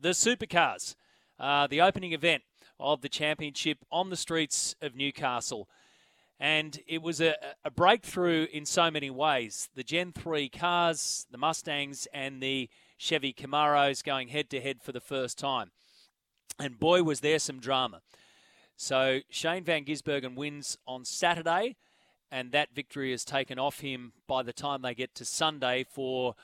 the Supercars, uh, the opening event of the championship on the streets of Newcastle. And it was a, a, breakthrough in so many ways. The Gen 3 cars, the Mustangs, and the Chevy Camaros going head to head for the first time. And boy, was there some drama. So Shane Van Gisbergen wins on Saturday, and that victory is taken off him by the time they get to Sunday for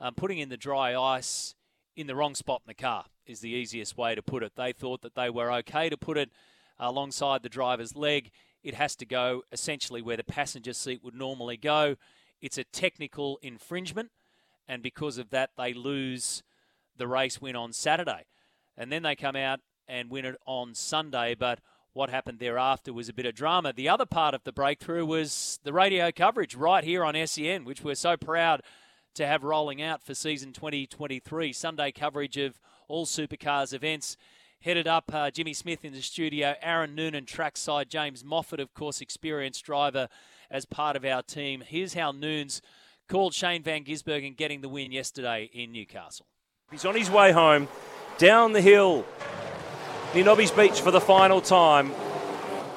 um, putting in the dry ice in the wrong spot in the car, is the easiest way to put it. They thought that they were okay to put it alongside the driver's leg. It has to go essentially where the passenger seat would normally go. It's a technical infringement, and because of that, they lose the race win on Saturday. And then they come out and win it on Sunday, but what happened thereafter was a bit of drama. The other part of the breakthrough was the radio coverage right here on SEN, which we're so proud to have rolling out for season 2023. Sunday coverage of all supercars events. Headed up, uh, Jimmy Smith in the studio, Aaron Noonan trackside, James Moffat, of course, experienced driver as part of our team. Here's how Noons called Shane Van Gisbergen getting the win yesterday in Newcastle. He's on his way home, down the hill near Nobby's Beach for the final time.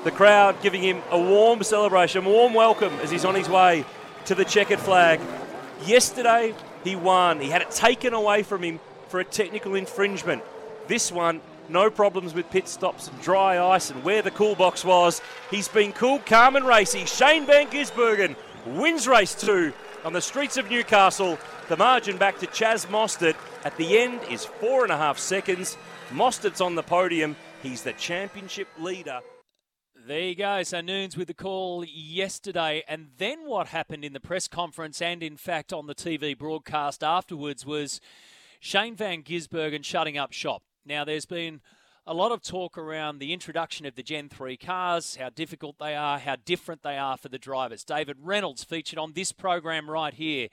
The crowd giving him a warm celebration, warm welcome as he's on his way to the checkered flag. Yesterday, he won. He had it taken away from him for a technical infringement. This one, no problems with pit stops and dry ice and where the cool box was. He's been cool, calm, and racy. Shane Van Gisbergen wins race two on the streets of Newcastle. The margin back to Chaz Mostert at the end is four and a half seconds. Mostert's on the podium. He's the championship leader. There you go. So Noons with the call yesterday. And then what happened in the press conference and, in fact, on the TV broadcast afterwards was Shane Van Gisbergen shutting up shop. Now, there's been a lot of talk around the introduction of the Gen 3 cars, how difficult they are, how different they are for the drivers. David Reynolds featured on this program right here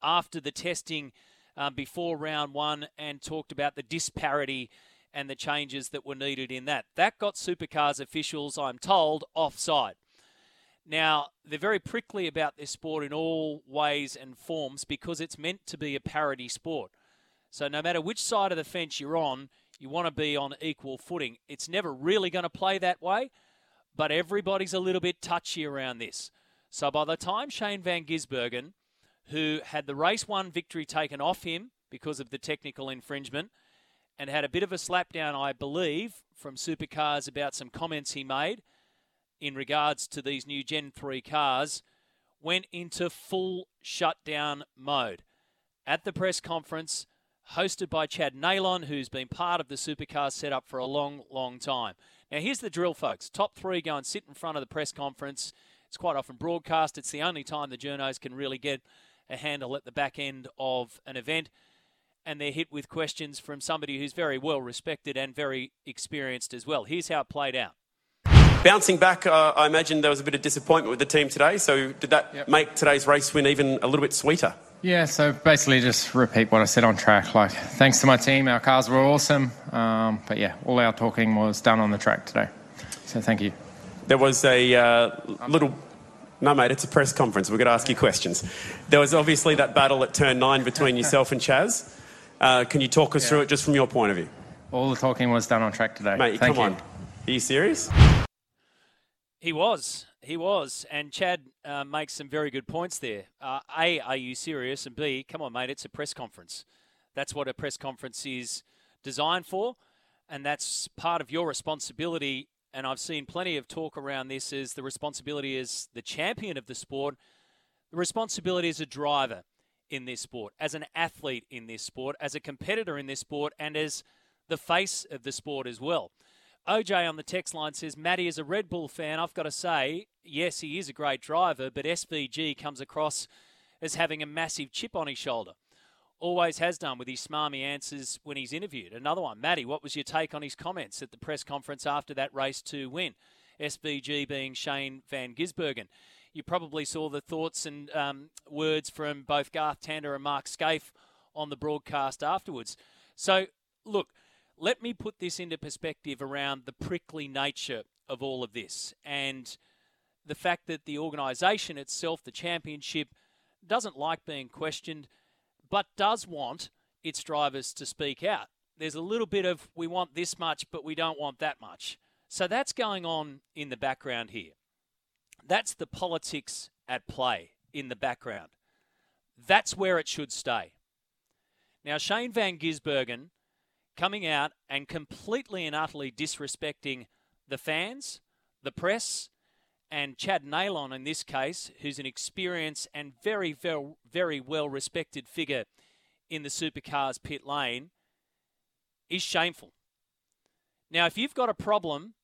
after the testing um, before round one and talked about the disparity and the changes that were needed in that. That got supercars officials, I'm told, offside. Now, they're very prickly about this sport in all ways and forms because it's meant to be a parity sport. So, no matter which side of the fence you're on, you want to be on equal footing. It's never really going to play that way, but everybody's a little bit touchy around this. So, by the time Shane Van Gisbergen, who had the race one victory taken off him because of the technical infringement, and had a bit of a slapdown, I believe, from Supercars about some comments he made in regards to these new Gen 3 cars, went into full shutdown mode. At the press conference, hosted by Chad Neylon, who's been part of the Supercar setup for a long, long time. Now, here's the drill, folks. Top three go and sit in front of the press conference. It's quite often broadcast. It's the only time the journos can really get a handle at the back end of an event and they're hit with questions from somebody who's very well respected and very experienced as well. Here's how it played out. Bouncing back, uh, I imagine there was a bit of disappointment with the team today. So, did that yep. make today's race win even a little bit sweeter? Yeah, so basically just repeat what I said on track. Like, thanks to my team, our cars were awesome. Um, but yeah, all our talking was done on the track today. So, thank you. There was a uh, little no, mate, it's a press conference. We're going to ask you questions. There was obviously that battle at turn nine between yourself and Chaz. Uh, can you talk us yeah. through it just from your point of view? All the talking was done on track today. Mate, Thank come you. on. Are you serious? He was. He was. And Chad uh, makes some very good points there. Uh, a, are you serious? And B, come on, mate, it's a press conference. That's what a press conference is designed for. And that's part of your responsibility. And I've seen plenty of talk around this as the responsibility as the champion of the sport, the responsibility as a driver in this sport, as an athlete in this sport, as a competitor in this sport, and as the face of the sport as well. OJ on the text line says, Matty is a Red Bull fan. I've got to say, yes, he is a great driver, but SVG comes across as having a massive chip on his shoulder. always has done with his smarmy answers when he's interviewed. Another one, Matty, what was your take on his comments at the press conference after that race to win? SVG being Shane Van Gisbergen. You probably saw the thoughts and um, words from both Garth Tander and Mark Skaife on the broadcast afterwards. So, look, let me put this into perspective around the prickly nature of all of this and the fact that the organisation itself, the championship, doesn't like being questioned, but does want its drivers to speak out. There's a little bit of we want this much, but we don't want that much. So that's going on in the background here. That's the politics at play in the background. That's where it should stay. Now, Shane Van Gisbergen coming out and completely and utterly disrespecting the fans, the press, and Chad Neylon in this case, who's an experienced and very, very, very well respected figure in the supercars pit lane, is shameful. Now, if you've got a problem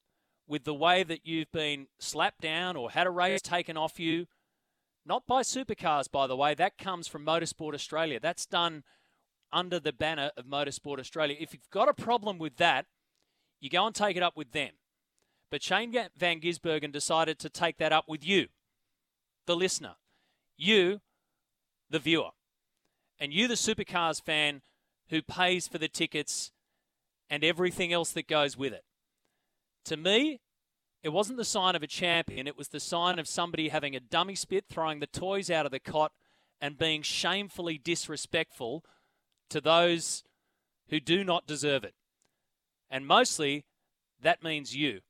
with the way that you've been slapped down or had a race taken off you, not by supercars, by the way, that comes from Motorsport Australia. That's done under the banner of Motorsport Australia. If you've got a problem with that, you go and take it up with them. But Shane Van Gisbergen decided to take that up with you, the listener, you, the viewer, and you, the Supercars fan who pays for the tickets and everything else that goes with it. To me, it wasn't the sign of a champion, it was the sign of somebody having a dummy spit, throwing the toys out of the cot, and being shamefully disrespectful to those who do not deserve it. And mostly, that means you.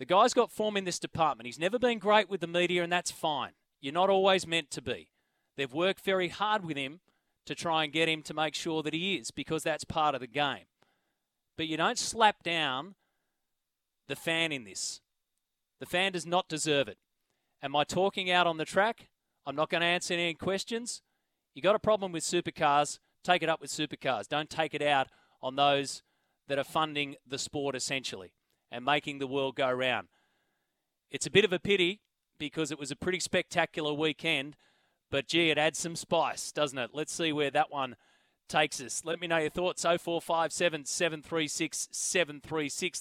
The guy's got form in this department. He's never been great with the media, and that's fine. You're not always meant to be. They've worked very hard with him to try and get him to make sure that he is, because that's part of the game. But you don't slap down the fan in this. The fan does not deserve it. Am I talking out on the track? I'm not going to answer any questions. You got a problem with supercars, take it up with supercars. Don't take it out on those that are funding the sport essentially and making the world go round. It's a bit of a pity because it was a pretty spectacular weekend, but gee, it adds some spice, doesn't it? Let's see where that one takes us. Let me know your thoughts 0457 736 736.